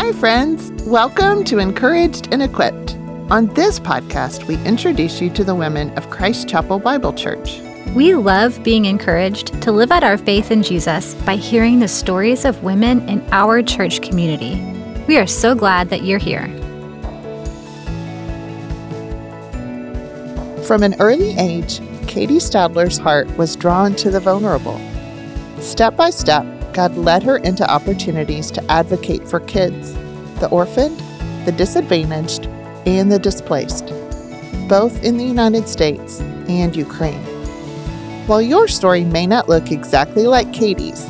Hi, friends. Welcome to Encouraged and Equipped. On this podcast, we introduce you to the women of Christ Chapel Bible Church. We love being encouraged to live out our faith in Jesus by hearing the stories of women in our church community. We are so glad that you're here. From an early age, Katie Stadler's heart was drawn to the vulnerable. Step by step, God led her into opportunities to advocate for kids, the orphaned, the disadvantaged, and the displaced, both in the United States and Ukraine. While your story may not look exactly like Katie's,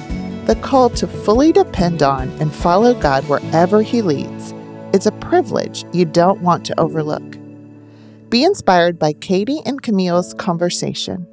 the call to fully depend on and follow God wherever He leads is a privilege you don't want to overlook. Be inspired by Katie and Camille's conversation.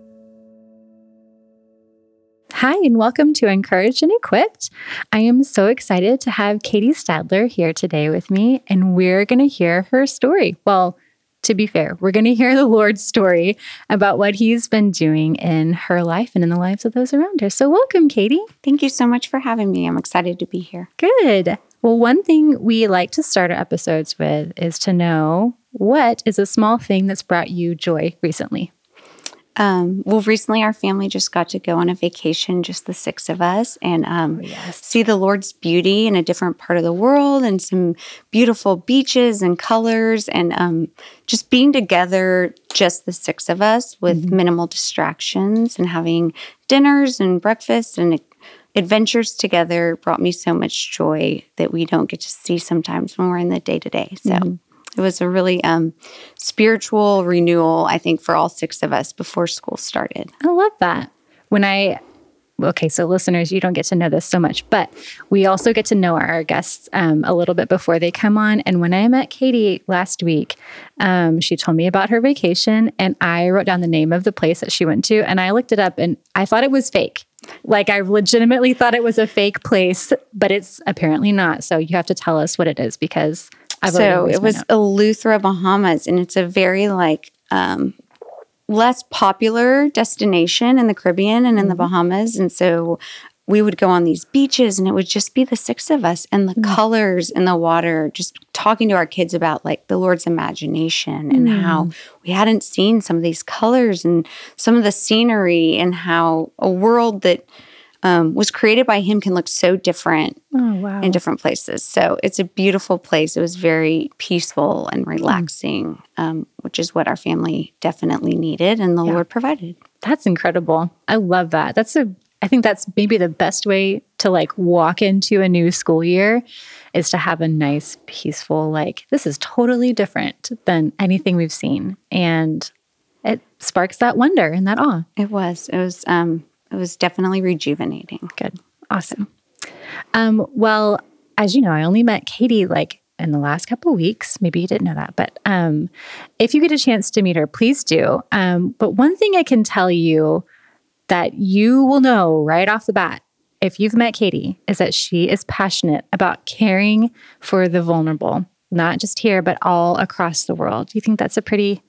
Hi, and welcome to Encouraged and Equipped. I am so excited to have Katie Stadler here today with me, and we're going to hear her story. Well, to be fair, we're going to hear the Lord's story about what He's been doing in her life and in the lives of those around her. So, welcome, Katie. Thank you so much for having me. I'm excited to be here. Good. Well, one thing we like to start our episodes with is to know what is a small thing that's brought you joy recently? Um, well, recently our family just got to go on a vacation, just the six of us, and um, oh, yes. see the Lord's beauty in a different part of the world and some beautiful beaches and colors, and um, just being together, just the six of us with mm-hmm. minimal distractions and having dinners and breakfast and adventures together brought me so much joy that we don't get to see sometimes when we're in the day to day. So. Mm-hmm. It was a really um, spiritual renewal, I think, for all six of us before school started. I love that. When I okay, so listeners, you don't get to know this so much, but we also get to know our guests um, a little bit before they come on. And when I met Katie last week, um, she told me about her vacation, and I wrote down the name of the place that she went to, and I looked it up, and I thought it was fake. Like I legitimately thought it was a fake place, but it's apparently not. So you have to tell us what it is because I've so it was Eleuthera, Bahamas, and it's a very like um, less popular destination in the Caribbean and in mm-hmm. the Bahamas, and so we would go on these beaches and it would just be the six of us and the mm. colors in the water just talking to our kids about like the lord's imagination and mm. how we hadn't seen some of these colors and some of the scenery and how a world that um, was created by him can look so different oh, wow. in different places. So it's a beautiful place. It was very peaceful and relaxing, um, which is what our family definitely needed, and the yeah. Lord provided. That's incredible. I love that. That's a. I think that's maybe the best way to like walk into a new school year is to have a nice, peaceful, like, this is totally different than anything we've seen. And it sparks that wonder and that awe. It was. It was um it was definitely rejuvenating. Good. Awesome. Um, well, as you know, I only met Katie like in the last couple weeks. Maybe you didn't know that, but um, if you get a chance to meet her, please do. Um, but one thing I can tell you that you will know right off the bat if you've met Katie is that she is passionate about caring for the vulnerable, not just here, but all across the world. Do you think that's a pretty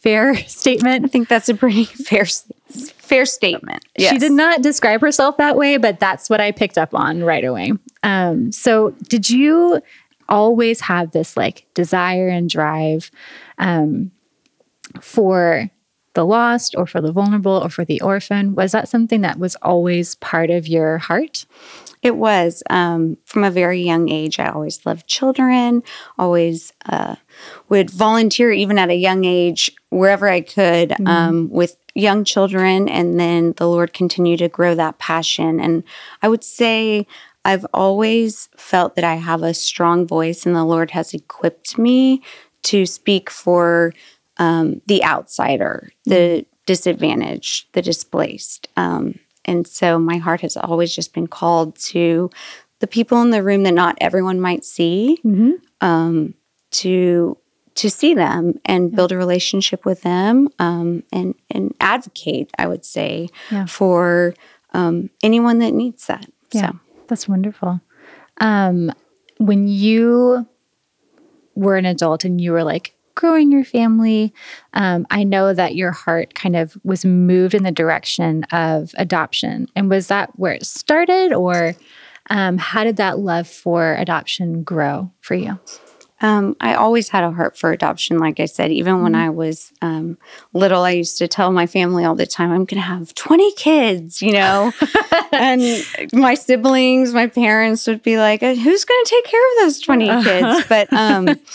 fair statement? I think that's a pretty fair fair statement. Yes. She did not describe herself that way, but that's what I picked up on right away. Um, so, did you always have this like desire and drive um, for the lost or for the vulnerable or for the orphan? Was that something that was always part of your heart? It was. Um, from a very young age, I always loved children, always uh, would volunteer, even at a young age, wherever I could, mm-hmm. um, with young children. And then the Lord continued to grow that passion. And I would say, I've always felt that I have a strong voice, and the Lord has equipped me to speak for um, the outsider, the mm-hmm. disadvantaged, the displaced. Um, and so my heart has always just been called to the people in the room that not everyone might see, mm-hmm. um, to to see them and yeah. build a relationship with them, um, and and advocate. I would say yeah. for um, anyone that needs that. Yeah, so. that's wonderful. Um, when you were an adult and you were like growing your family. Um, I know that your heart kind of was moved in the direction of adoption. And was that where it started, or um, how did that love for adoption grow for you? Um, I always had a heart for adoption. Like I said, even mm-hmm. when I was um, little, I used to tell my family all the time, I'm going to have 20 kids, you know? and my siblings, my parents would be like, uh, who's going to take care of those 20 kids? But um,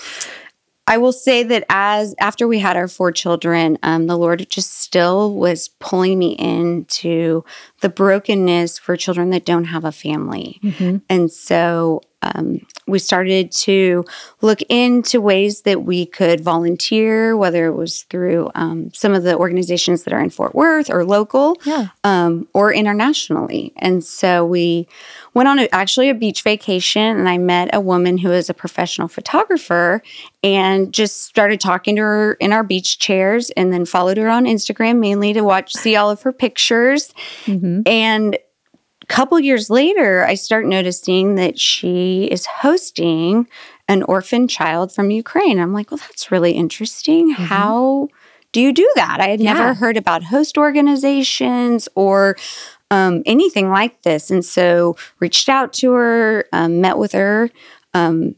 I will say that as after we had our four children, um, the Lord just still was pulling me into the brokenness for children that don't have a family. Mm-hmm. And so um, we started to look into ways that we could volunteer, whether it was through um, some of the organizations that are in Fort Worth or local yeah. um, or internationally. And so we went on a, actually a beach vacation and I met a woman who is a professional photographer and just started talking to her in our beach chairs and then followed her on Instagram mainly to watch, see all of her pictures. Mm-hmm. And couple years later, I start noticing that she is hosting an orphan child from Ukraine. I'm like, well, that's really interesting. Mm-hmm. How do you do that? I had yeah. never heard about host organizations or um, anything like this. And so reached out to her, um, met with her. Um,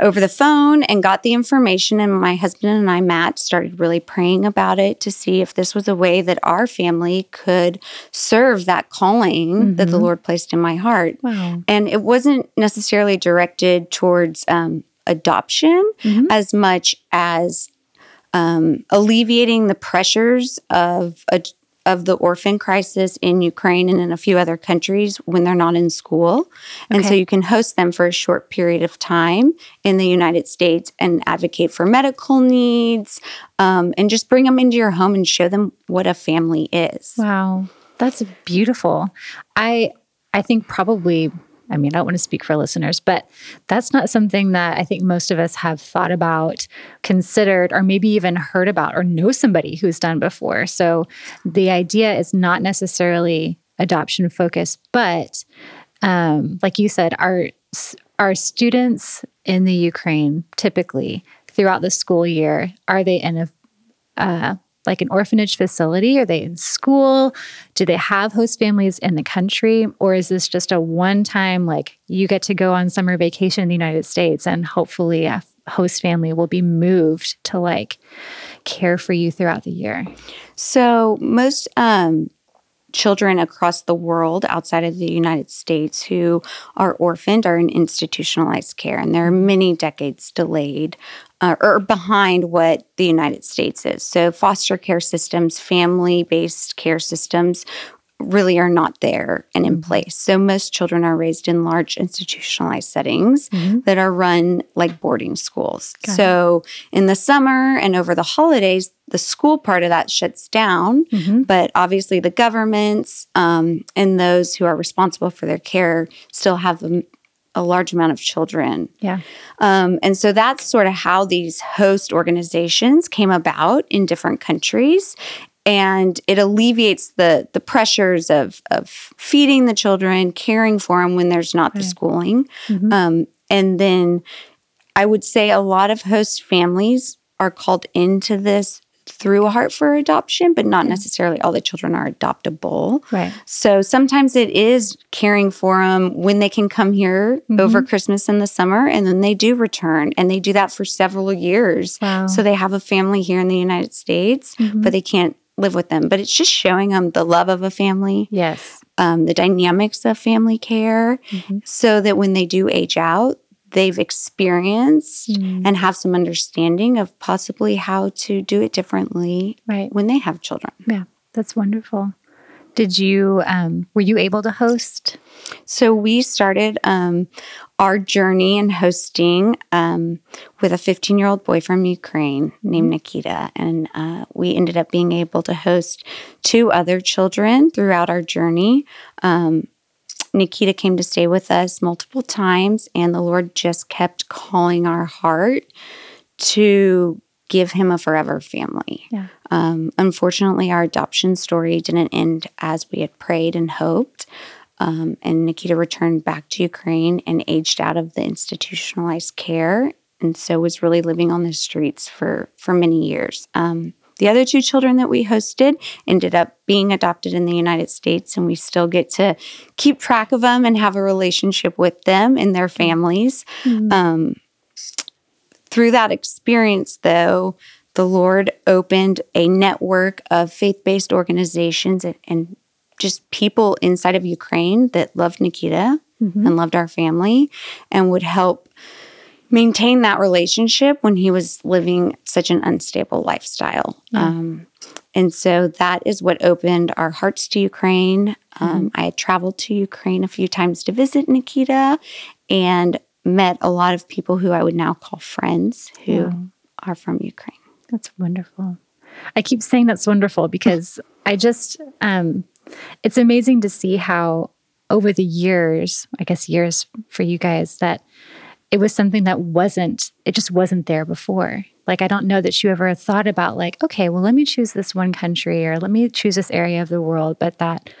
over the phone and got the information. And my husband and I, Matt, started really praying about it to see if this was a way that our family could serve that calling mm-hmm. that the mm-hmm. Lord placed in my heart. Wow. And it wasn't necessarily directed towards um, adoption mm-hmm. as much as um, alleviating the pressures of a, of the orphan crisis in Ukraine and in a few other countries when they're not in school. Okay. And so you can host them for a short period of time in the United States and advocate for medical needs um, and just bring them into your home and show them what a family is. Wow. That's beautiful. I I think probably I mean, I don't want to speak for listeners, but that's not something that I think most of us have thought about, considered, or maybe even heard about or know somebody who's done before. So the idea is not necessarily adoption focused, but um, like you said, our our students in the Ukraine typically throughout the school year are they in a uh, like an orphanage facility? Are they in school? Do they have host families in the country? Or is this just a one time, like you get to go on summer vacation in the United States and hopefully a host family will be moved to like care for you throughout the year? So, most um, children across the world outside of the United States who are orphaned are in institutionalized care, and there are many decades delayed uh, or behind what the United States is. So, foster care systems, family based care systems really are not there and in mm-hmm. place. So most children are raised in large institutionalized settings mm-hmm. that are run like boarding schools. Got so it. in the summer and over the holidays, the school part of that shuts down, mm-hmm. but obviously the governments um, and those who are responsible for their care still have a, a large amount of children. Yeah. Um, and so that's sort of how these host organizations came about in different countries and it alleviates the the pressures of of feeding the children, caring for them when there's not the schooling, mm-hmm. um, and then I would say a lot of host families are called into this through a heart for adoption, but not necessarily all the children are adoptable. Right. So sometimes it is caring for them when they can come here mm-hmm. over Christmas and the summer, and then they do return, and they do that for several years. Wow. So they have a family here in the United States, mm-hmm. but they can't live with them, but it's just showing them the love of a family. Yes. Um, the dynamics of family care mm-hmm. so that when they do age out, they've experienced mm-hmm. and have some understanding of possibly how to do it differently right. when they have children. Yeah, that's wonderful. Did you, um, were you able to host? So we started um, our journey in hosting um, with a 15 year old boy from Ukraine named mm-hmm. Nikita. And uh, we ended up being able to host two other children throughout our journey. Um, Nikita came to stay with us multiple times, and the Lord just kept calling our heart to give him a forever family. Yeah. Um, unfortunately, our adoption story didn't end as we had prayed and hoped. Um, and Nikita returned back to Ukraine and aged out of the institutionalized care, and so was really living on the streets for for many years. Um, the other two children that we hosted ended up being adopted in the United States, and we still get to keep track of them and have a relationship with them and their families. Mm-hmm. Um, through that experience, though, the Lord opened a network of faith based organizations and, and, just people inside of Ukraine that loved Nikita mm-hmm. and loved our family and would help maintain that relationship when he was living such an unstable lifestyle. Yeah. Um, and so that is what opened our hearts to Ukraine. Um, mm-hmm. I had traveled to Ukraine a few times to visit Nikita and met a lot of people who I would now call friends who yeah. are from Ukraine. That's wonderful. I keep saying that's wonderful because I just, um, it's amazing to see how over the years, I guess years for you guys, that it was something that wasn't, it just wasn't there before. Like, I don't know that you ever thought about, like, okay, well, let me choose this one country or let me choose this area of the world, but that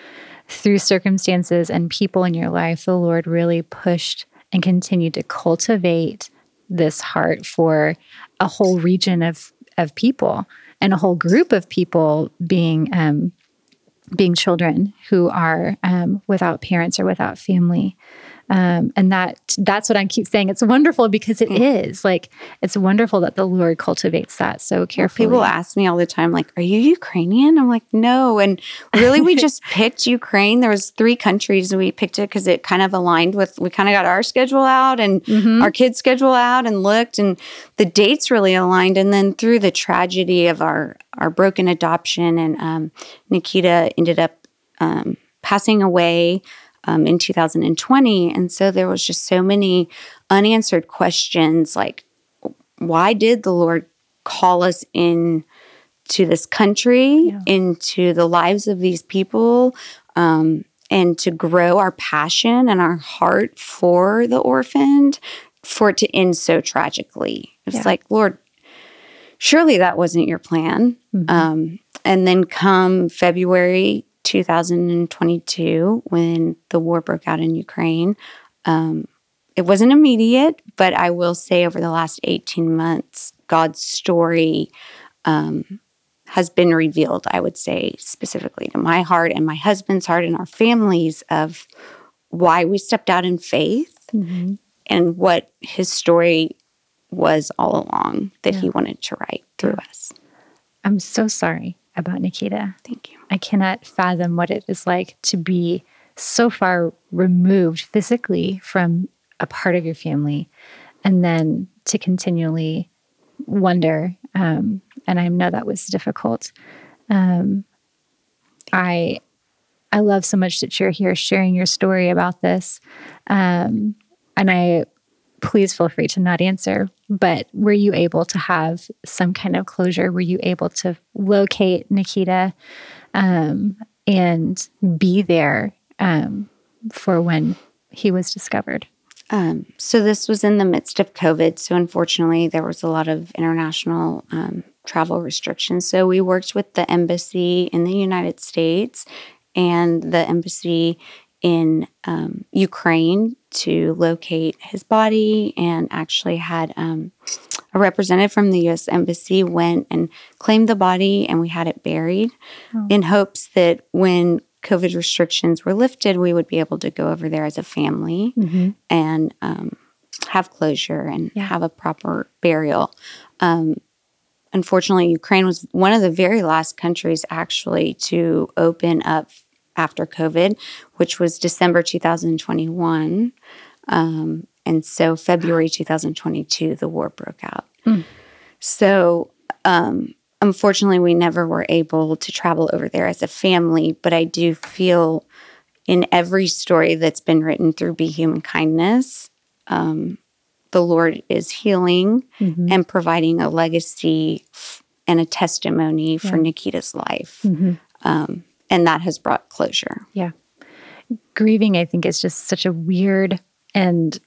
through circumstances and people in your life, the Lord really pushed and continued to cultivate this heart for a whole region of, of people and a whole group of people being um, being children who are um, without parents or without family. Um, and that that's what I keep saying. It's wonderful because it mm. is like it's wonderful that the Lord cultivates that so carefully. People ask me all the time, like, "Are you Ukrainian?" I'm like, "No." And really, we just picked Ukraine. There was three countries, and we picked it because it kind of aligned with. We kind of got our schedule out and mm-hmm. our kids' schedule out, and looked, and the dates really aligned. And then through the tragedy of our our broken adoption, and um, Nikita ended up um, passing away um, in 2020. And so there was just so many unanswered questions like, why did the Lord call us in to this country, yeah. into the lives of these people, um, and to grow our passion and our heart for the orphaned, for it to end so tragically? It's yeah. like, Lord, surely that wasn't your plan. Mm-hmm. Um, and then come February 2022 when the war broke out in Ukraine. Um, it wasn't immediate, but I will say over the last 18 months, God's story um, has been revealed, I would say, specifically to my heart and my husband's heart and our families of why we stepped out in faith mm-hmm. and what his story was all along that yeah. he wanted to write through yeah. us. I'm so sorry about Nikita. Thank you. I cannot fathom what it is like to be so far removed physically from a part of your family and then to continually wonder. Um, and I know that was difficult. Um, I I love so much that you're here sharing your story about this. Um, and I please feel free to not answer. But were you able to have some kind of closure? Were you able to locate Nikita um, and be there um, for when he was discovered? Um, so this was in the midst of COVID. So unfortunately, there was a lot of international um, travel restrictions. So we worked with the embassy in the United States and the embassy in um, Ukraine to locate his body and actually had um, a representative from the US Embassy went and claimed the body and we had it buried oh. in hopes that when COVID restrictions were lifted, we would be able to go over there as a family mm-hmm. and um, have closure and yeah. have a proper burial. Um, unfortunately, Ukraine was one of the very last countries actually to open up after COVID, which was December 2021. Um, and so February 2022, the war broke out. Mm. So, um, unfortunately, we never were able to travel over there as a family, but I do feel in every story that's been written through Be Human Kindness, um, the Lord is healing mm-hmm. and providing a legacy f- and a testimony for Nikita's life. Mm-hmm. Um, and that has brought closure. Yeah. Grieving, I think, is just such a weird and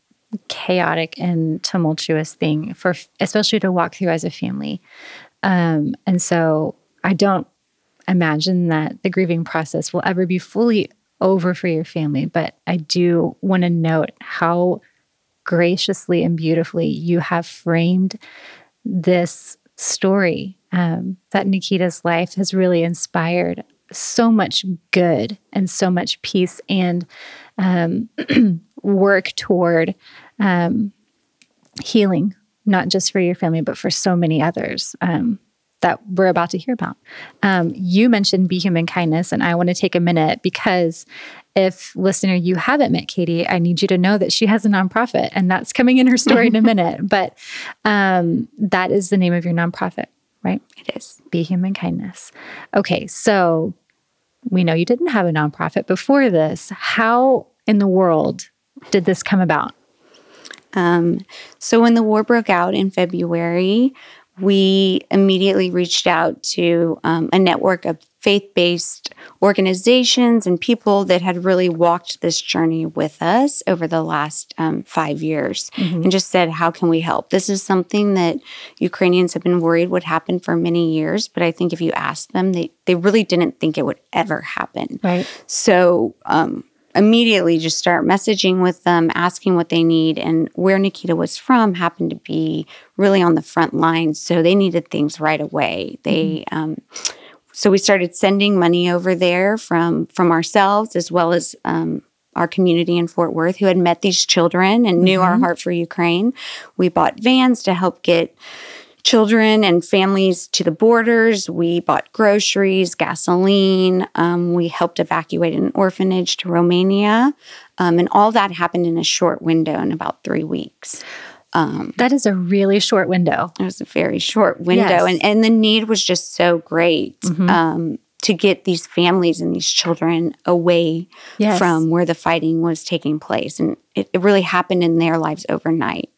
chaotic and tumultuous thing for especially to walk through as a family. Um, and so I don't imagine that the grieving process will ever be fully over for your family, but I do want to note how graciously and beautifully you have framed this story um, that Nikita's life has really inspired so much good and so much peace and um, work toward um, healing, not just for your family, but for so many others. Um, that we're about to hear about. Um, you mentioned Be Human Kindness, and I want to take a minute because if listener you haven't met Katie, I need you to know that she has a nonprofit, and that's coming in her story in a minute. But um, that is the name of your nonprofit, right? It is. Be Human Kindness. Okay, so we know you didn't have a nonprofit before this. How in the world did this come about? Um, so when the war broke out in February, we immediately reached out to um, a network of faith based organizations and people that had really walked this journey with us over the last um, five years mm-hmm. and just said, How can we help? This is something that Ukrainians have been worried would happen for many years, but I think if you ask them, they, they really didn't think it would ever happen. Right. So, um, immediately just start messaging with them, asking what they need. And where Nikita was from happened to be really on the front lines. So they needed things right away. They, mm-hmm. um, so we started sending money over there from from ourselves as well as um, our community in Fort Worth who had met these children and knew mm-hmm. our heart for Ukraine. We bought vans to help get children and families to the borders. We bought groceries, gasoline. Um, we helped evacuate an orphanage to Romania. Um, and all that happened in a short window in about three weeks. Um, that is a really short window. It was a very short window. Yes. And, and the need was just so great. Mm-hmm. Um, to get these families and these children away yes. from where the fighting was taking place. And it, it really happened in their lives overnight.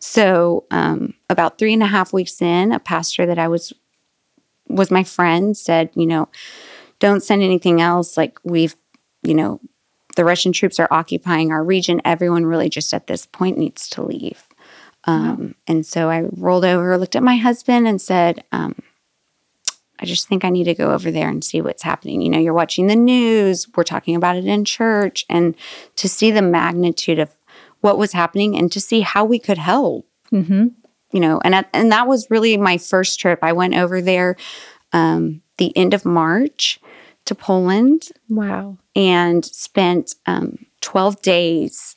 So, um, about three and a half weeks in, a pastor that I was was my friend said, you know, don't send anything else. Like we've, you know, the Russian troops are occupying our region. Everyone really just at this point needs to leave. Um, wow. And so I rolled over, looked at my husband, and said, um, I just think I need to go over there and see what's happening. You know, you're watching the news, we're talking about it in church, and to see the magnitude of what was happening and to see how we could help. Mm-hmm. You know, and at, and that was really my first trip. I went over there um, the end of March to Poland. Wow! And spent um, twelve days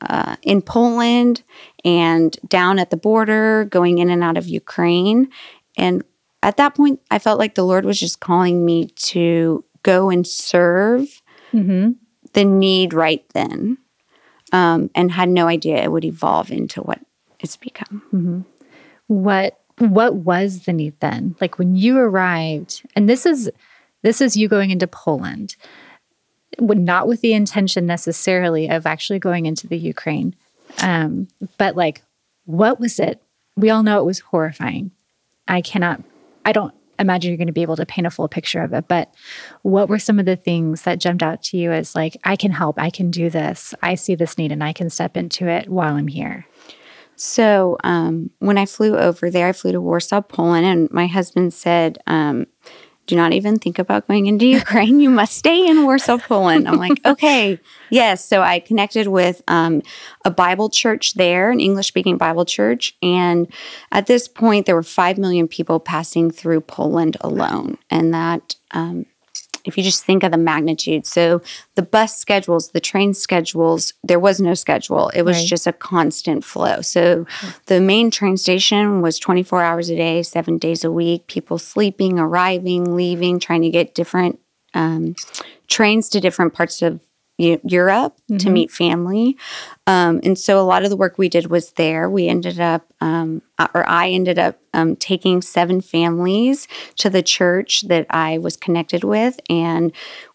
uh, in Poland and down at the border, going in and out of Ukraine. And at that point, I felt like the Lord was just calling me to go and serve mm-hmm. the need right then um, and had no idea it would evolve into what it's become. Mm-hmm. What what was the need then? Like when you arrived, and this is this is you going into Poland, not with the intention necessarily of actually going into the Ukraine, um, but like what was it? We all know it was horrifying. I cannot. I don't imagine you're going to be able to paint a full picture of it. But what were some of the things that jumped out to you as like, I can help, I can do this, I see this need, and I can step into it while I'm here? So um, when I flew over there, I flew to Warsaw, Poland, and my husband said, um, do not even think about going into Ukraine. You must stay in Warsaw, Poland. I'm like, okay, yes. So I connected with um, a Bible church there, an English speaking Bible church. And at this point, there were 5 million people passing through Poland alone. And that um, if you just think of the magnitude. So the bus schedules, the train schedules, there was no schedule. It was right. just a constant flow. So the main train station was 24 hours a day, seven days a week, people sleeping, arriving, leaving, trying to get different um, trains to different parts of Europe mm-hmm. to meet family. Um, and so a lot of the work we did was there. We ended up, um, uh, or I ended up um, taking seven families to the church that I was connected with. And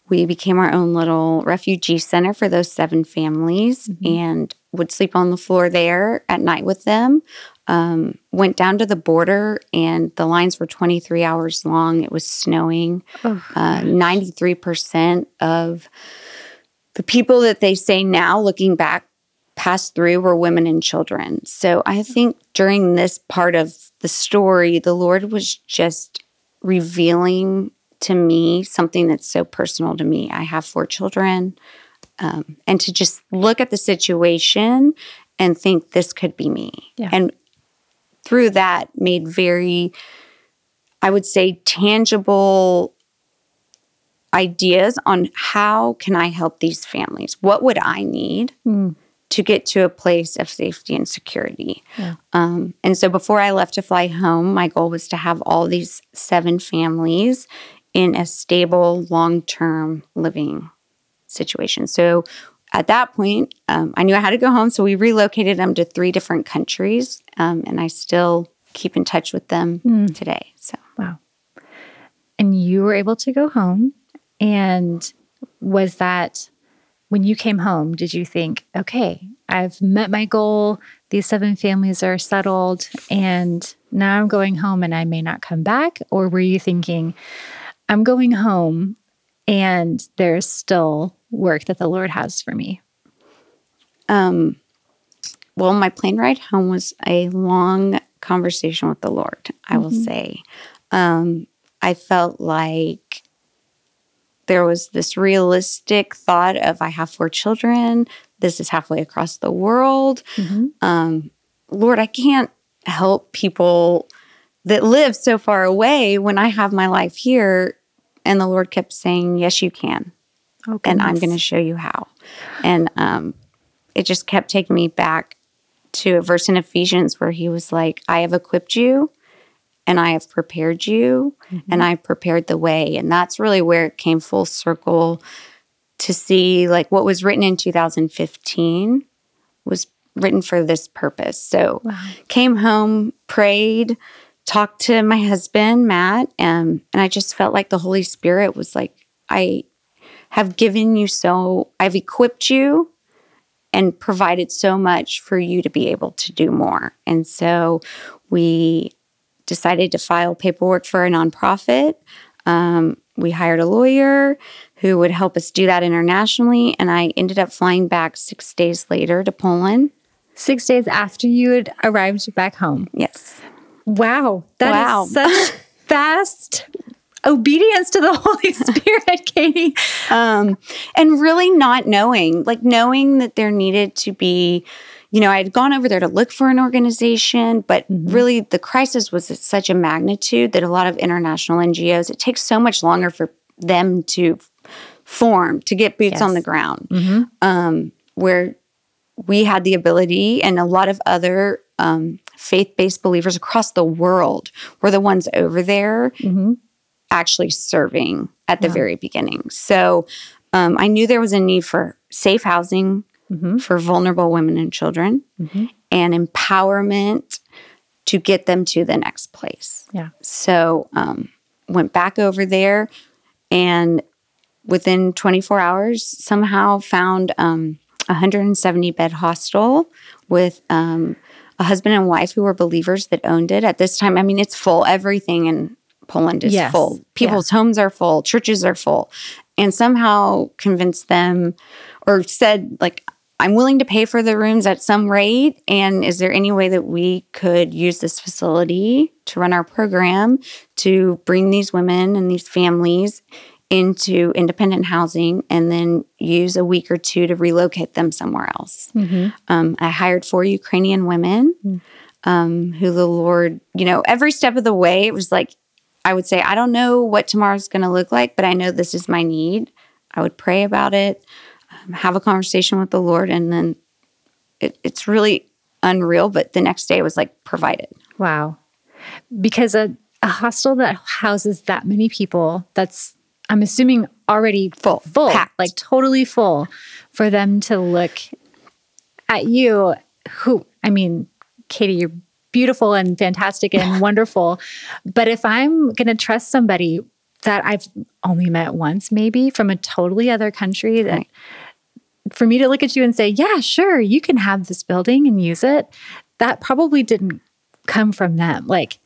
we became our own little refugee center for those seven families mm-hmm. and would sleep on the floor there at night with them. Um, went down to the border and the lines were 23 hours long. It was snowing. Oh, uh, 93% of the people that they say now, looking back, passed through were women and children. So I think during this part of the story, the Lord was just revealing to me something that's so personal to me. I have four children. Um, and to just look at the situation and think this could be me. Yeah. And through that, made very I would say, tangible ideas on how can I help these families? What would I need to get to a place of safety and security? Um, and so before I left to fly home, my goal was to have all these seven families in a stable, long term living situation. So at that point, um, I knew I had to go home. So we relocated them to three different countries. Um, and I still keep in touch with them today. So Wow. And you were able to go home. And was that when you came home, did you think, okay, I've met my goal, these seven families are settled, and now I'm going home and I may not come back? Or were you thinking, I'm going home and there's still work that the Lord has for me? Um, well, my plane ride home was a long conversation with the Lord, I will say. Um, I felt like there was this realistic thought of I have four children. This is halfway across the world. Um, Lord, I can't help people that live so far away when I have my life here. And the Lord kept saying, Yes, you can Oh, and I'm going to show you how. And um, it just kept taking me back to a verse in Ephesians where he was like, I have equipped you and I have prepared you and I've prepared the way. And that's really where it came full circle to see like what was written in 2015 was written for this purpose. So came home, prayed, talked to my husband, Matt, um, and I just felt like the Holy Spirit was like, I have given you so, I've equipped you and provided so much for you to be able to do more. And so we decided to file paperwork for a nonprofit. Um, we hired a lawyer who would help us do that internationally. And I ended up flying back six days later to Poland. Six days after you had arrived back home. Yes. Wow. that is Wow. such fast obedience to the Holy Spirit, Katie. um, and really not knowing, like knowing that there needed to be, you know, I had gone over there to look for an organization, but really the crisis was at such a magnitude that a lot of international NGOs, it takes so much longer for them to form, to get boots on the ground. Um, where we had the ability, and a lot of other um, faith based believers across the world were the ones over there actually serving at the very beginning. So um, I knew there was a need for safe housing for vulnerable women and children and empowerment to get them to the next place. Yeah. So um, went back over there and within 24 hours somehow found um, a 170 bed hostel with um, a husband and wife who were believers that owned it. At this time i mean it's full. Everything in poland is Yes. full. People's homes are full. Churches are full. And somehow convinced them or said like i'm willing to pay for the rooms at some rate and is there any way that we could use this facility to run our program to bring these women and these families into independent housing and then use a week or two to relocate them somewhere else. Um, I hired four Ukrainian women um, who the Lord, you know, every step of the way, it was like, I would say, I don't know what tomorrow's going to look like, but I know this is my need. I would pray about it, have a conversation with the Lord, and then it, it's really unreal. But the next day it was like provided. Wow. Because a, a hostel that houses that many people, that's, I'm assuming already Full, full, packed. like totally full, for them to look at you, who, I mean, Katie, you're beautiful and fantastic and wonderful. But if I'm going to trust somebody that I've only met once, maybe from a totally other country, that Right. For me to look at you and say, yeah, sure, you can have this building and use it, that probably didn't come from them. Like,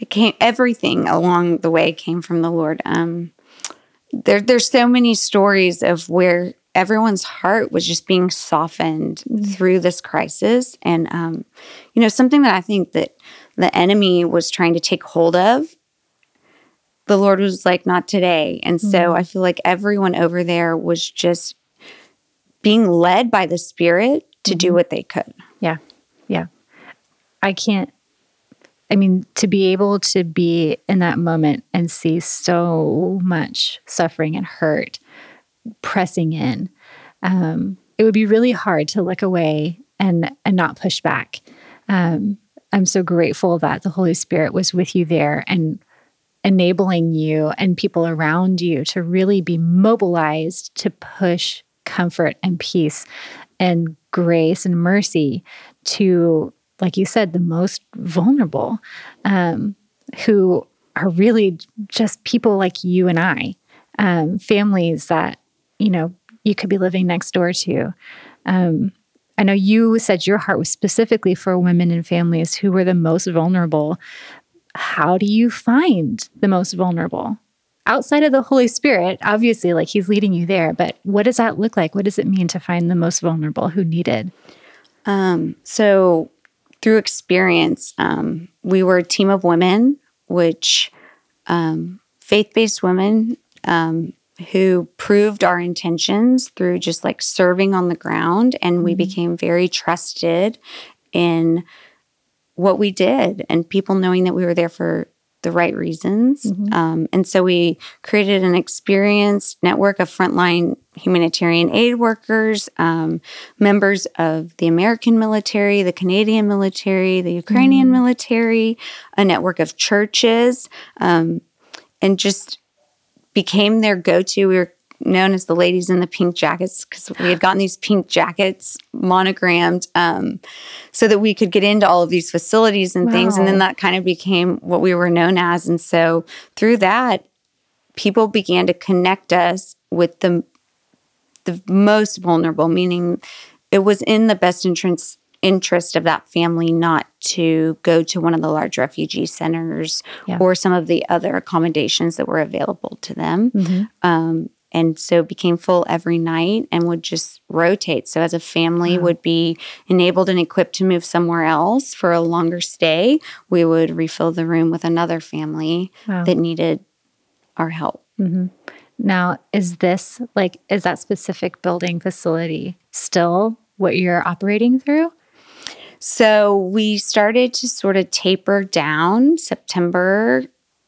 it came everything along the way came from the lord. Um there there's so many stories of where everyone's heart was just being softened through this crisis. And um you know something that i think that the enemy was trying to take hold of the lord was like not today. And so i feel like everyone over there was just being led by the spirit to do what they could yeah, yeah. I can't I mean, to be able to be in that moment and see so much suffering and hurt pressing in, um, it would be really hard to look away and and not push back. Um, I'm so grateful that the Holy Spirit was with you there and enabling you and people around you to really be mobilized to push comfort and peace and grace and mercy to, like you said, the most vulnerable, um, who are really just people like you and I, um, families that, you know, you could be living next door to. Um, I know you said your heart was specifically for women and families who were the most vulnerable. How do you find the most vulnerable? Outside of the Holy Spirit, obviously, like He's leading you there, but what does that look like? What does it mean to find the most vulnerable who needed? Um, so, through experience, um, we were a team of women, which um, faith based women um, who proved our intentions through just like serving on the ground. And we mm-hmm. became very trusted in what we did and people knowing that we were there for the right reasons. Mm-hmm. Um, and so we created an experienced network of frontline humanitarian aid workers, um, members of the American military, the Canadian military, the Ukrainian mm-hmm. military, a network of churches, um, and just became their go to. We were known as the ladies in the pink jackets because we had gotten these pink jackets monogrammed um, so that we could get into all of these facilities and wow. things. And then that kind of became what we were known as. And so through that, people began to connect us with the the most vulnerable, meaning it was in the best interest interest of that family not to go to one of the large refugee centers yeah. or some of the other accommodations that were available to them. Mm-hmm. Um, and so it became full every night and would just rotate so as a family wow. would be enabled and equipped to move somewhere else for a longer stay we would refill the room with another family wow. that needed our help mm-hmm. now is this like is that specific building facility still what you're operating through so we started to sort of taper down September,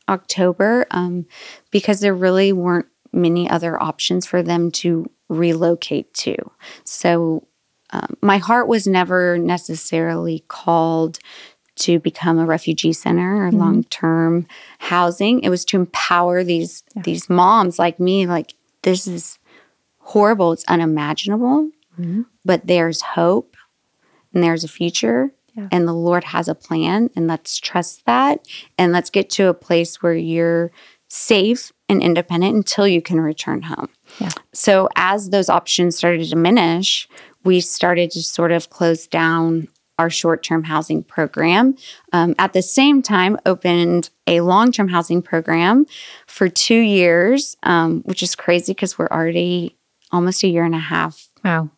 October, um, because there really weren't many other options for them to relocate to. So um, my heart was never necessarily called to become a refugee center or mm-hmm. long-term housing. It was to empower these yeah. these moms like me. Like this is horrible. It's unimaginable, mm-hmm. but there's hope and there's a future yeah. and the Lord has a plan and let's trust that and let's get to a place where you're safe and independent until you can return home. Yeah. So as those options started to diminish, we started to sort of close down our short-term housing program. Um, at the same time, opened a long-term housing program for two years, um, which is crazy because we're already almost a year and a half wow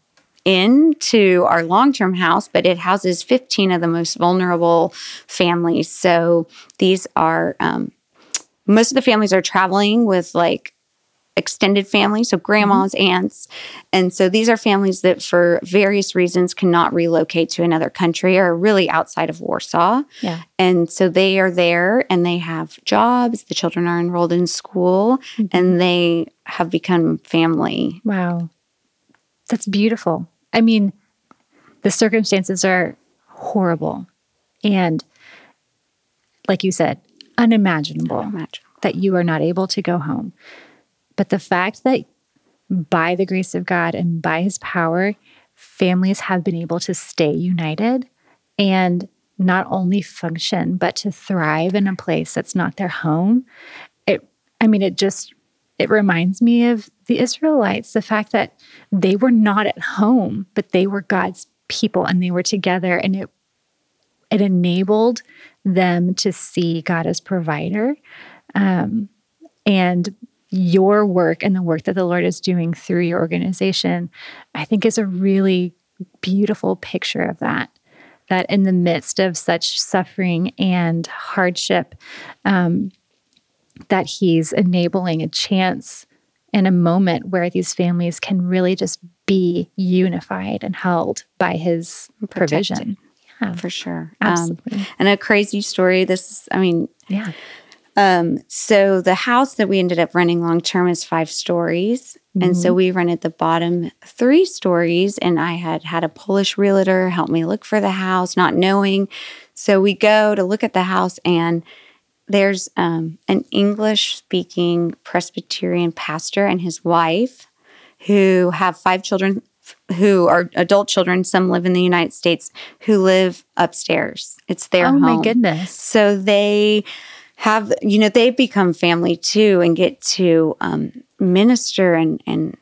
into our long term house, but it houses 15 of the most vulnerable families. So these are, um, most of the families are traveling with like extended families, so grandmas, mm-hmm. aunts. And so these are families that, for various reasons, cannot relocate to another country or really outside of Warsaw. Yeah. And so they are there and they have jobs, the children are enrolled in school, mm-hmm. and they have become family. Wow. That's beautiful. I mean, the circumstances are horrible. And like you said, unimaginable, unimaginable that you are not able to go home. But the fact that by the grace of God and by his power, families have been able to stay united and not only function, but to thrive in a place that's not their home. It, I mean, it just it reminds me of the Israelites, the fact that they were not at home, but they were God's people and they were together and it it enabled them to see God as provider. Um, and your work and the work that the Lord is doing through your organization, I think is a really beautiful picture of that. That in the midst of such suffering and hardship, um, that he's enabling a chance in a moment where these families can really just be unified and held by his provision. Yeah. for sure. Absolutely. Um, and a crazy story. This is, I mean, Yeah. um, so the house that we ended up renting long term is five stories. And so we rented the bottom three stories, and I had had a Polish realtor help me look for the house, not knowing. So we go to look at the house, and there's um, an English speaking Presbyterian pastor and his wife who have five children who are adult children. Some live in the United States who live upstairs. It's their Oh home. my goodness. So they have, you know, they've become family too and get to um, minister and, and,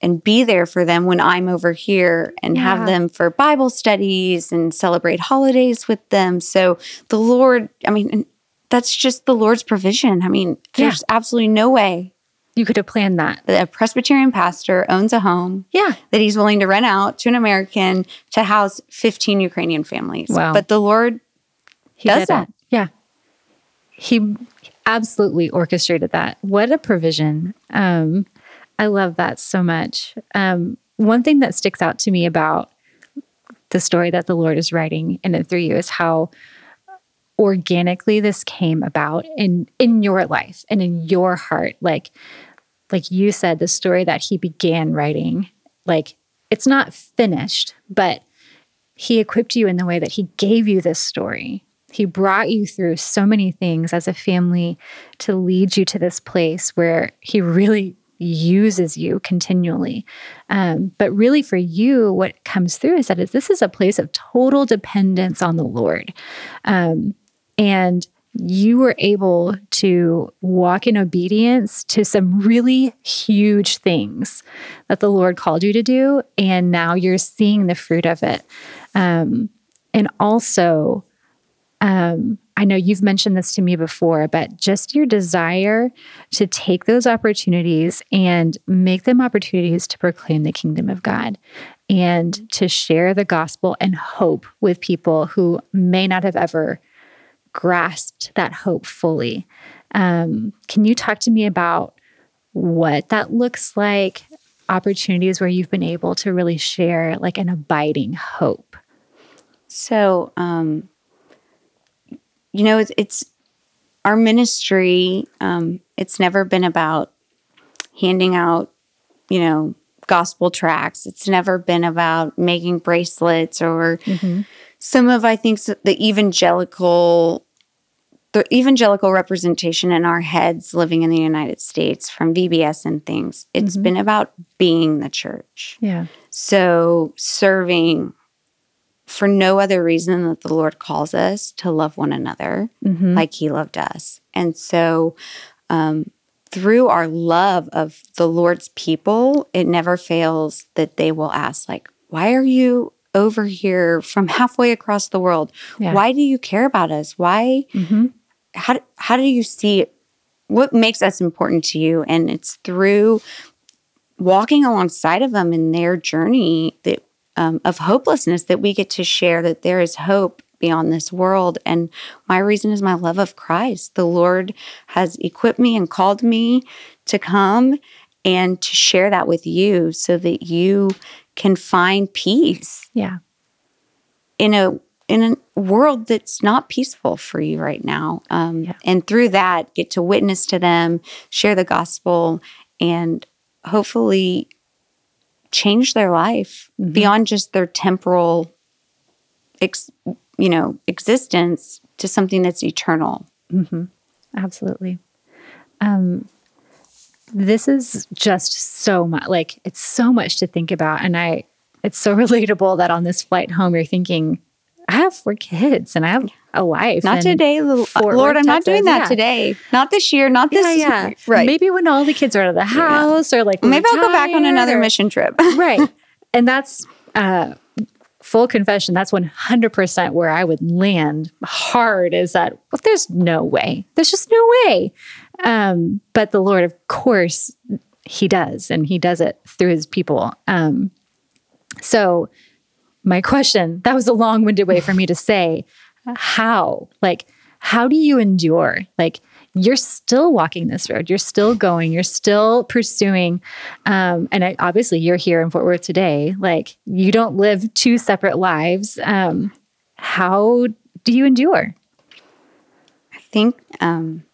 and be there for them when I'm over here and Yeah. have them for Bible studies and celebrate holidays with them. So the Lord, I mean, that's just the Lord's provision. I mean, Yeah. there's absolutely no way You could have planned that. that a Presbyterian pastor owns a home Yeah. that he's willing to rent out to an American to house 15 Ukrainian families. Wow. But the Lord He Does that. it. Yeah. He absolutely orchestrated that. What a provision. Um, I love that so much. Um, one thing that sticks out to me about the story that the Lord is writing in and through you is how organically this came about in in your life and in your heart. Like like you said, the story that he began writing, like it's not finished, but he equipped you in the way that he gave you this story. He brought you through so many things as a family to lead you to this place where he really uses you continually. Um, but really, for you, what comes through is that is this is a place of total dependence on the Lord. Um, and you were able to walk in obedience to some really huge things that the Lord called you to do. And now you're seeing the fruit of it. Um, and also, um, I know you've mentioned this to me before, but just your desire to take those opportunities and make them opportunities to proclaim the kingdom of God and to share the gospel and hope with people who may not have ever grasped that hope fully. Um, can you talk to me about what that looks like? Opportunities where you've been able to really share like an abiding hope. So, um, you know, it's, it's our ministry. Um, it's never been about handing out, you know, gospel tracts. It's never been about making bracelets or some of, I think, the evangelical. The evangelical representation in our heads living in the United States from VBS and things, It's been about being the church. Yeah. So serving for no other reason that the Lord calls us to love one another like He loved us. And so, um, through our love of the Lord's people, it never fails that they will ask, like, why are you over here from halfway across the world? Yeah. Why do you care about us? Why? Mhm. How, how do you see? What makes us important to you? And it's through walking alongside of them in their journey that um, of hopelessness that we get to share that there is hope beyond this world. And my reason is my love of Christ. The Lord has equipped me and called me to come and to share that with you so that you can find peace Yeah. in a in a world that's not peaceful for you right now um, Yeah. and through that get to witness to them share the gospel and hopefully change their life beyond just their temporal ex, you know existence to something that's eternal Absolutely. Um, this is just so much like it's so much to think about. And I, it's so relatable that on this flight home, you're thinking, I have four kids and I have a life. not today Fort lord i'm not doing that yeah. today not this year not this Yeah, yeah. right Maybe when all the kids are out of the house or like maybe i'll go back on another or- mission trip right. And that's uh, full confession. That's 100% where I would land hard is that, well, there's no way. There's just no way. Um, but the Lord, of course, He does, and He does it through His people. Um, so, my question that was a long winded way for me to say, how? Like, how do you endure? Like, you're still walking this road. You're still going. You're still pursuing. Um, and I, obviously, you're here in Fort Worth today. Like, you don't live two separate lives. Um, how do you endure? I think um,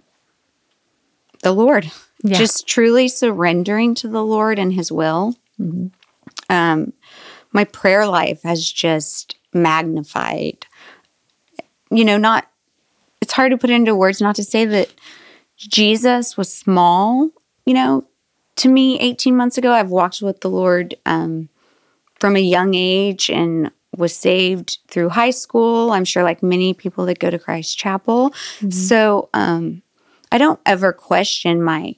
the Lord, Yeah. just truly surrendering to the Lord and His will. Um, my prayer life has just magnified. You know, not, it's hard to put into words, not to say that Jesus was small, you know, to me 18 months ago. I've walked with the Lord um, from a young age and was saved through high school. I'm sure, like many people that go to Christ Chapel. So um, I don't ever question my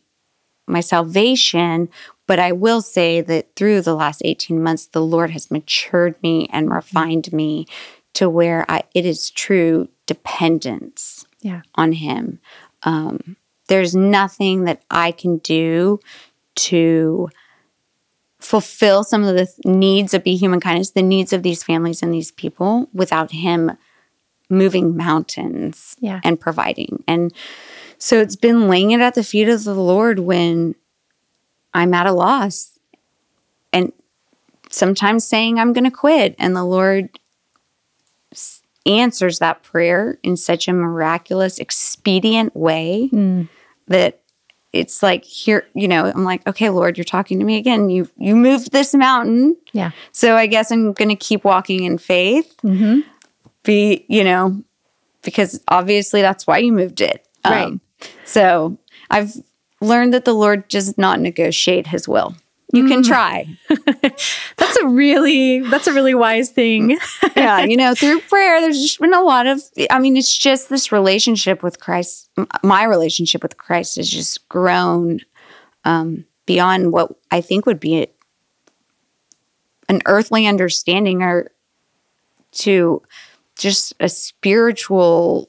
my salvation, but I will say that through the last 18 months, the Lord has matured me and refined me to where I, it is true dependence Yeah. on Him. Um, there's nothing that I can do to fulfill some of the th- needs of Be Human Kindness, the needs of these families and these people without Him moving mountains Yeah. and providing. And so it's been laying it at the feet of the Lord when I'm at a loss and sometimes saying I'm going to quit. And the Lord s- answers that prayer in such a miraculous, expedient way that it's like here, you know, I'm like, okay, Lord, you're talking to me again. You you moved this mountain. Yeah. So I guess I'm going to keep walking in faith. Mm-hmm. Be, you know, because obviously that's why you moved it. Um, Right. So I've learned that the Lord does not negotiate his will. You can try. That's a really that's a really wise thing. yeah, you know, through prayer, there's just been a lot of, I mean, it's just this relationship with Christ. My relationship with Christ has just grown um, beyond what I think would be an earthly understanding or to just a spiritual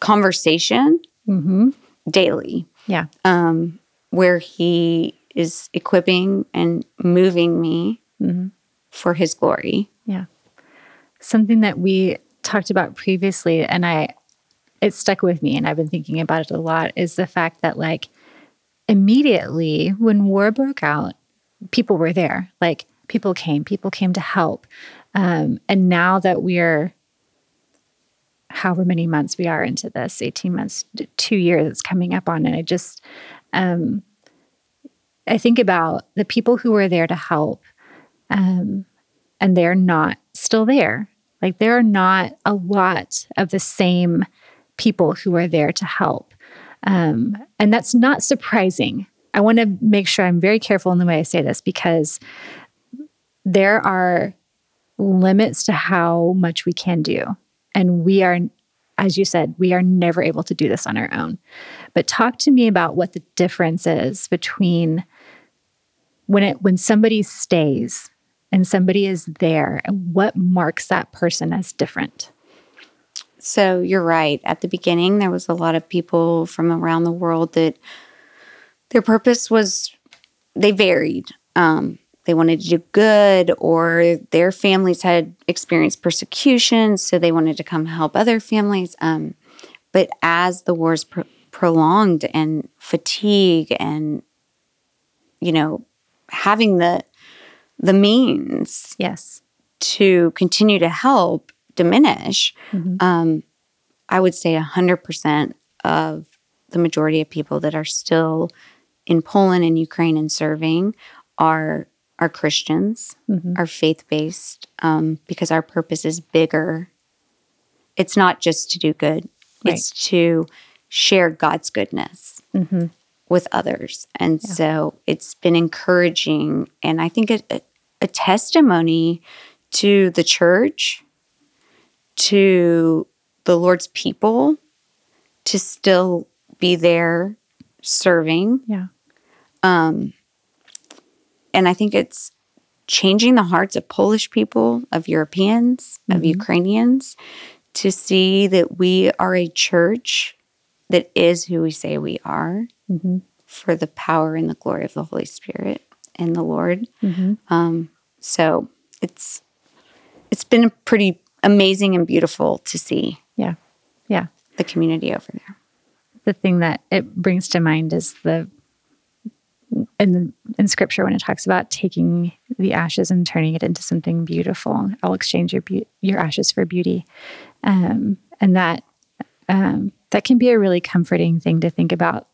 conversation mm-hmm. daily Yeah. um, where he is equipping and moving me for his glory. Yeah. Something that we talked about previously and I it stuck with me and I've been thinking about it a lot is the fact that like immediately when war broke out, people were there. Like people came, people came to help. Um, and now that we're however many months we are into this 18 months two years it's coming up on and i just um i think about the people who were there to help um and they're not still there like there are not a lot of the same people who are there to help um and that's not surprising i want to make sure i'm very careful in the way i say this because there are limits to how much we can do. And we are, as you said, we are never able to do this on our own. But talk to me about what the difference is between when it when somebody stays and somebody is there and what marks that person as different. So you're right. At the beginning, there was a lot of people from around the world that their purpose was, they varied. Um, they wanted to do good, or their families had experienced persecution, so they wanted to come help other families. Um, but as the wars pr- prolonged and fatigue and, you know, having the the means Yes. to continue to help diminish, um, I would say 100% of the majority of people that are still in Poland and Ukraine and serving are are Christians, mm-hmm. are faith based, um, because our purpose is bigger. It's not just to do good; it's to share God's goodness mm-hmm. with others, and so it's been encouraging, and I think it, a, a testimony to the church, to the Lord's people, to still be there serving. Yeah. Um, And I think it's changing the hearts of Polish people, of Europeans, of mm-hmm. Ukrainians to see that we are a church that is who we say we are mm-hmm. for the power and the glory of the Holy Spirit and the Lord. Mm-hmm. Um, so it's it's been pretty amazing and beautiful to see Yeah. Yeah. the community over there. the thing that it brings to mind is the in in scripture when it talks about taking the ashes and turning it into something beautiful. I'll exchange your be- your ashes for beauty, um, and that um, that can be a really comforting thing to think about,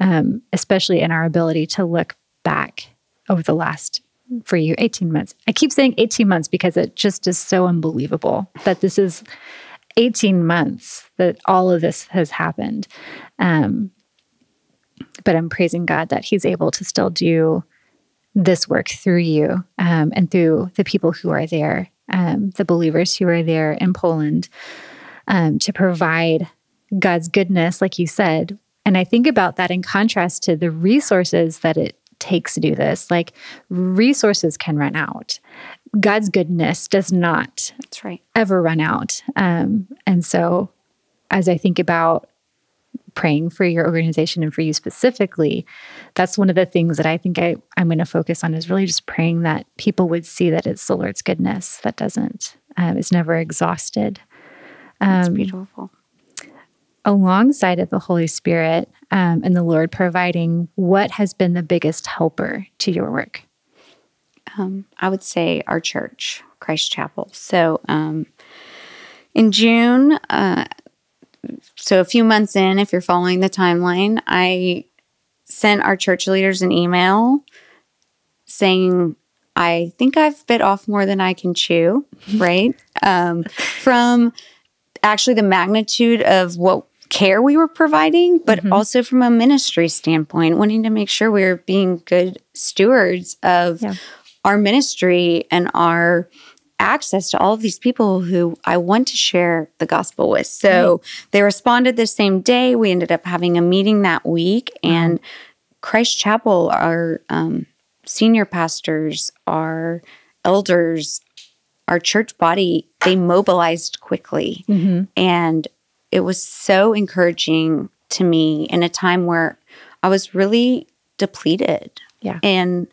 um, especially in our ability to look back over the last for you 18 months. I keep saying 18 months because it just is so unbelievable that this is 18 months that all of this has happened. Um, but I'm praising God that He's able to still do this work through you um, and through the people who are there, um, the believers who are there in Poland, um, to provide God's goodness, like you said. And I think about that in contrast to the resources that it takes to do this. Like resources can run out. God's goodness does not That's right. ever run out. Um, and so, as I think about praying for your organization and for you specifically, that's one of the things that I think I, I'm going to focus on is really just praying that people would see that it's the Lord's goodness that doesn't, um, is never exhausted. That's beautiful. Alongside of the Holy Spirit um, and the Lord providing, what has been the biggest helper to your work? Um, I would say our church, Christ Chapel. So um, in June, uh, so a few months in, if you're following the timeline, I sent our church leaders an email saying, I think I've bit off more than I can chew, right? um, from actually the magnitude of what care we were providing, but also from a ministry standpoint, wanting to make sure we were being good stewards of Yeah. our ministry and our access to all of these people who I want to share the gospel with. So they responded the same day. We ended up having a meeting that week, and Christ Chapel, our um, senior pastors, our elders, our church body, they mobilized quickly. And it was so encouraging to me in a time where I was really depleted Yeah. and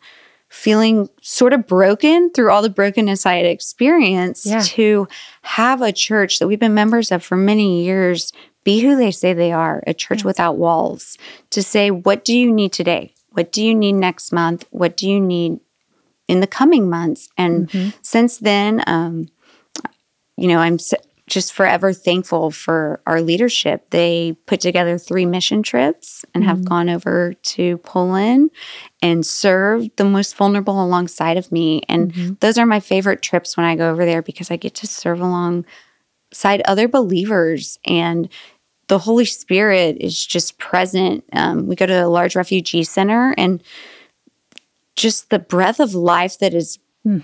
feeling sort of broken through all the brokenness I had experienced Yeah. to have a church that we've been members of for many years be who they say they are a church without walls to say, what do you need today? What do you need next month? What do you need in the coming months? And since then, um, you know, I'm just forever thankful for our leadership. They put together three mission trips and have mm-hmm. gone over to Poland and served the most vulnerable alongside of me. And mm-hmm. those are my favorite trips when I go over there because I get to serve alongside other believers and the Holy Spirit is just present. Um, we go to a large refugee center and just the breath of life that is hmm.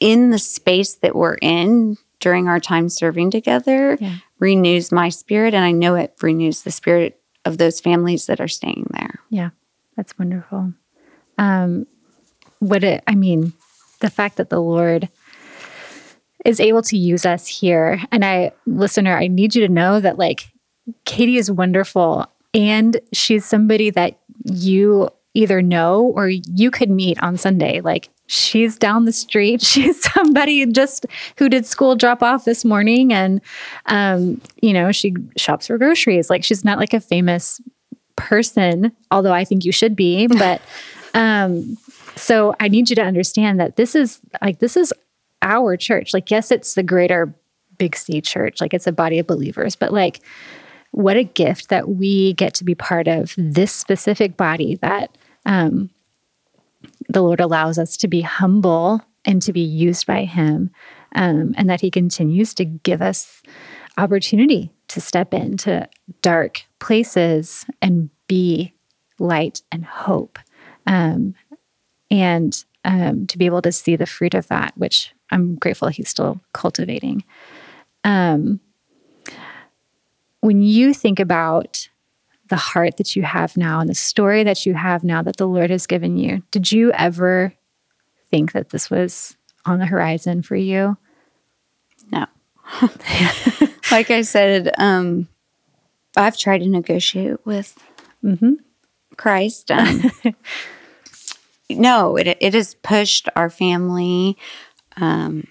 in the space that we're in during our time serving together Yeah. renews my spirit. And I know it renews the spirit of those families that are staying there. Yeah, that's wonderful. Um, what it, I mean, the fact that the Lord is able to use us here, and I, listener, I need you to know that like Katie is wonderful, and she's somebody that you either know or you could meet on Sunday. Like she's down the street. She's somebody just who did school drop off this morning, and um, you know she shops for groceries. Like she's not like a famous person, although I think you should be. But um, so I need you to understand that this is like this is our church. Like, yes, it's the greater Big C church, like it's a body of believers, but like what a gift that we get to be part of this specific body that um, the Lord allows us to be humble and to be used by Him, um, and that He continues to give us opportunity to step into dark places and be light and hope, um, and um, to be able to see the fruit of that, which I'm grateful He's still cultivating. Um, when you think about the heart that you have now and the story that you have now that the Lord has given you, did you ever think that this was on the horizon for you? No. like I said, um, I've tried to negotiate with Christ. Um, no, it, it has pushed our family, um,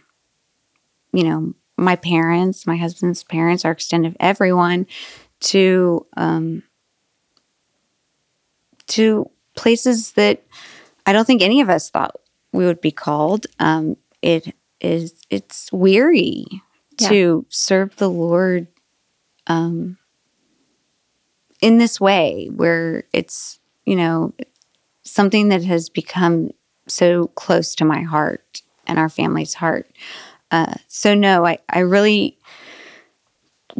you know, my parents, my husband's parents, our extended everyone to um, to places that I don't think any of us thought we would be called. Um, it is it's weary Yeah. to serve the Lord um, in this way, where it's you know something that has become so close to my heart and our family's heart. Uh, so no, I I really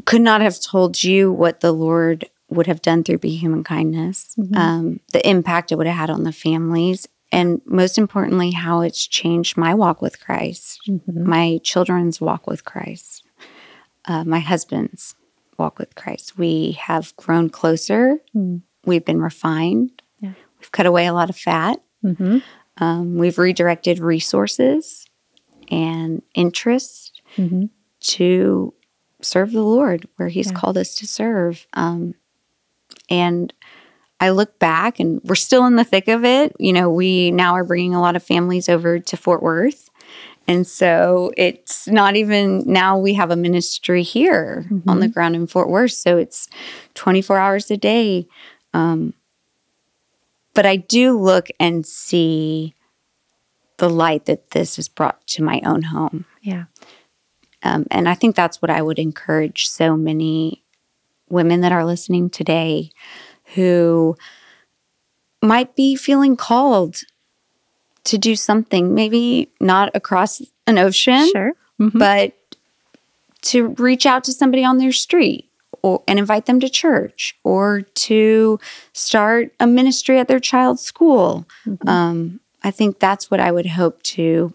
could not have told you what the Lord would have done through Be Human Kindness, um, the impact it would have had on the families, and most importantly, how it's changed my walk with Christ, my children's walk with Christ, uh, my husband's walk with Christ. We have grown closer. We've been refined. Yeah. We've cut away a lot of fat. Mm-hmm. Um, we've redirected resources and interest Mhm. to serve the Lord where He's Yeah. called us to serve. Um, and I look back and we're still in the thick of it. You know, we now are bringing a lot of families over to Fort Worth. And so it's not even now we have a ministry here on the ground in Fort Worth. So it's 24 hours a day. Um, but I do look and see the light that this has brought to my own home. Yeah. Um, and I think that's what I would encourage so many women that are listening today who might be feeling called to do something, maybe not across an ocean, Sure. Mhm. but to reach out to somebody on their street or, and invite them to church or to start a ministry at their child's school. Um, I think that's what I would hope to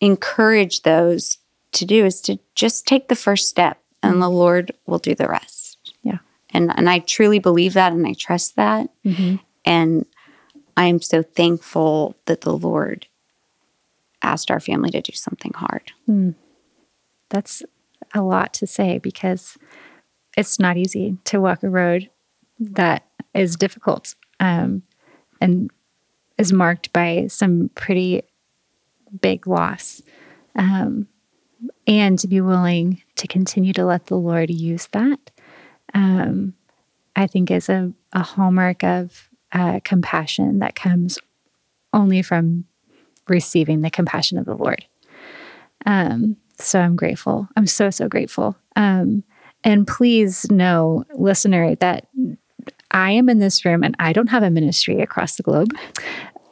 encourage those to do is to just take the first step and the Lord will do the rest. And and I truly believe that and I trust that. Mhm. And I am so thankful that the Lord asked our family to do something hard. That's a lot to say because it's not easy to walk a road that is difficult um, and is marked by some pretty big loss. Um, and to be willing to continue to let the Lord use that, um, I think is a, a hallmark of uh, compassion that comes only from receiving the compassion of the Lord. Um, so I'm grateful. I'm so, so grateful. Um, and please know, listener, that I am in this room and I don't have a ministry across the globe.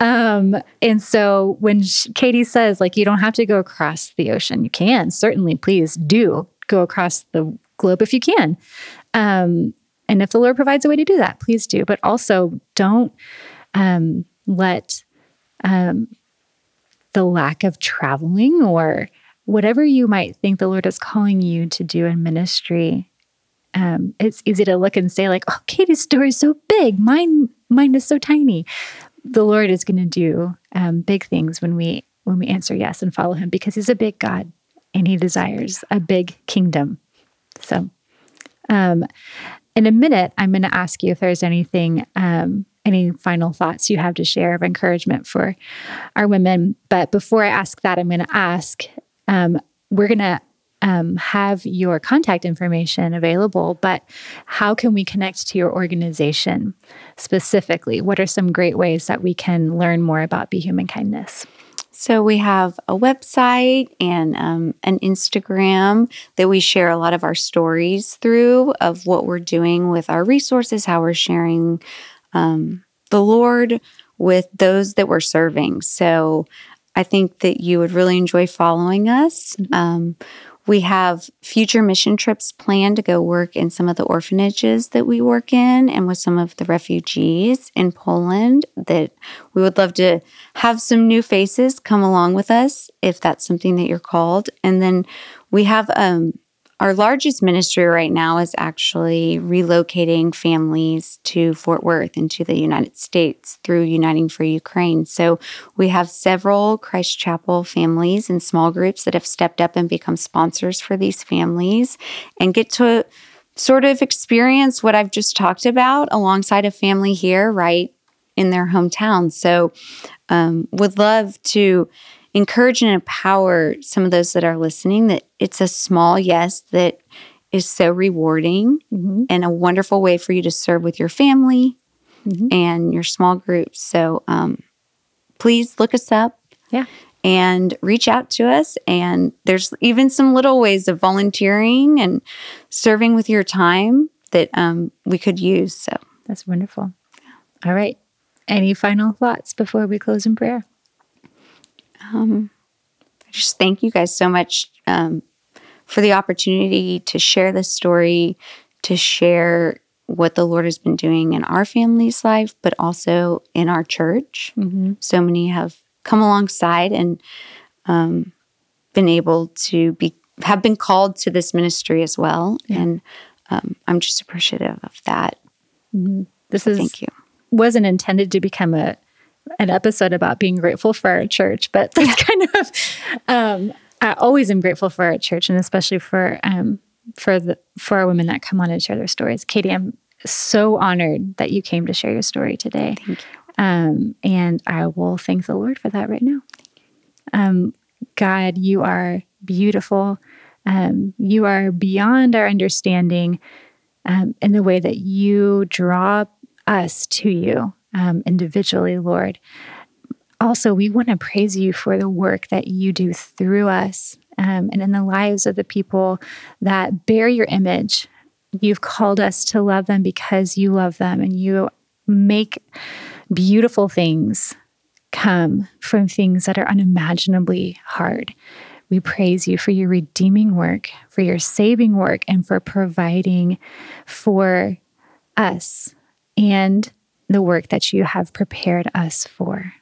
Um, and so when sh- Katie says, like, you don't have to go across the ocean, you can certainly, please do go across the globe if you can. Um, and if the Lord provides a way to do that, please do. But also don't um, let um, the lack of traveling or whatever you might think the Lord is calling you to do in ministry. Um, it's easy to look and say, like, oh, Katie's story is so big. Mine, mine is so tiny. The Lord is going to do um, big things when we when we answer yes and follow Him because He's a big God and He desires a big kingdom. So, um, in a minute, I'm going to ask you if there's anything, um, any final thoughts you have to share of encouragement for our women. But before I ask that, I'm going to ask um, we're going to um, have your contact information available, but how can we connect to your organization specifically? What are some great ways that we can learn more about Be Human Kindness? So we have a website and um, an Instagram that we share a lot of our stories through of what we're doing with our resources, how we're sharing um, the Lord with those that we're serving. So I think that you would really enjoy following us. Um, we have future mission trips planned to go work in some of the orphanages that we work in and with some of the refugees in Poland that we would love to have some new faces come along with us if that's something that you're called. And then we have um, our largest ministry right now is actually relocating families to Fort Worth into the United States through Uniting for Ukraine. So we have several Christ Chapel families and small groups that have stepped up and become sponsors for these families and get to sort of experience what I've just talked about alongside a family here, right in their hometown. So um, would love to encourage and empower some of those that are listening that it's a small yes that is so rewarding and a wonderful way for you to serve with your family and your small groups. So um, please look us up Yeah. and reach out to us. And there's even some little ways of volunteering and serving with your time that um, we could use. So, That's wonderful. All right. Any final thoughts before we close in prayer? I just thank you guys so much um, for the opportunity to share this story, to share what the Lord has been doing in our family's life, but also in our church. So many have come alongside and um, been able to be have been called to this ministry as well, and um, I'm just appreciative of that. This is Thank you. wasn't intended to become a an episode about being grateful for our church, but that's kind of um, I always am grateful for our church and especially for um, for the for our women that come on and share their stories. Katie, I'm so honored that you came to share your story today. Thank you. Um, and I will thank the Lord for that right now. Um, God, you are beautiful. Um, you are beyond our understanding um, in the way that you draw us to you um, individually, Lord. Also, we want to praise you for the work that you do through us um, and in the lives of the people that bear your image. You've called us to love them because you love them and you make beautiful things come from things that are unimaginably hard. We praise you for your redeeming work, for your saving work, and for providing for us and the work that you have prepared us for.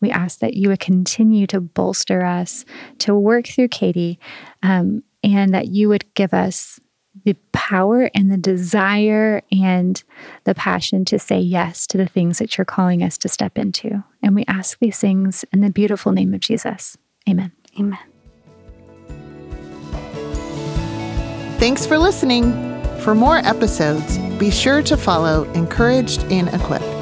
We ask that you would continue to bolster us, to work through Katie, um, and that you would give us the power and the desire and the passion to say yes to the things that you're calling us to step into. And we ask these things in the beautiful name of Jesus. Amen. Amen. Thanks for listening. For more episodes, be sure to follow Encouraged and Equipped.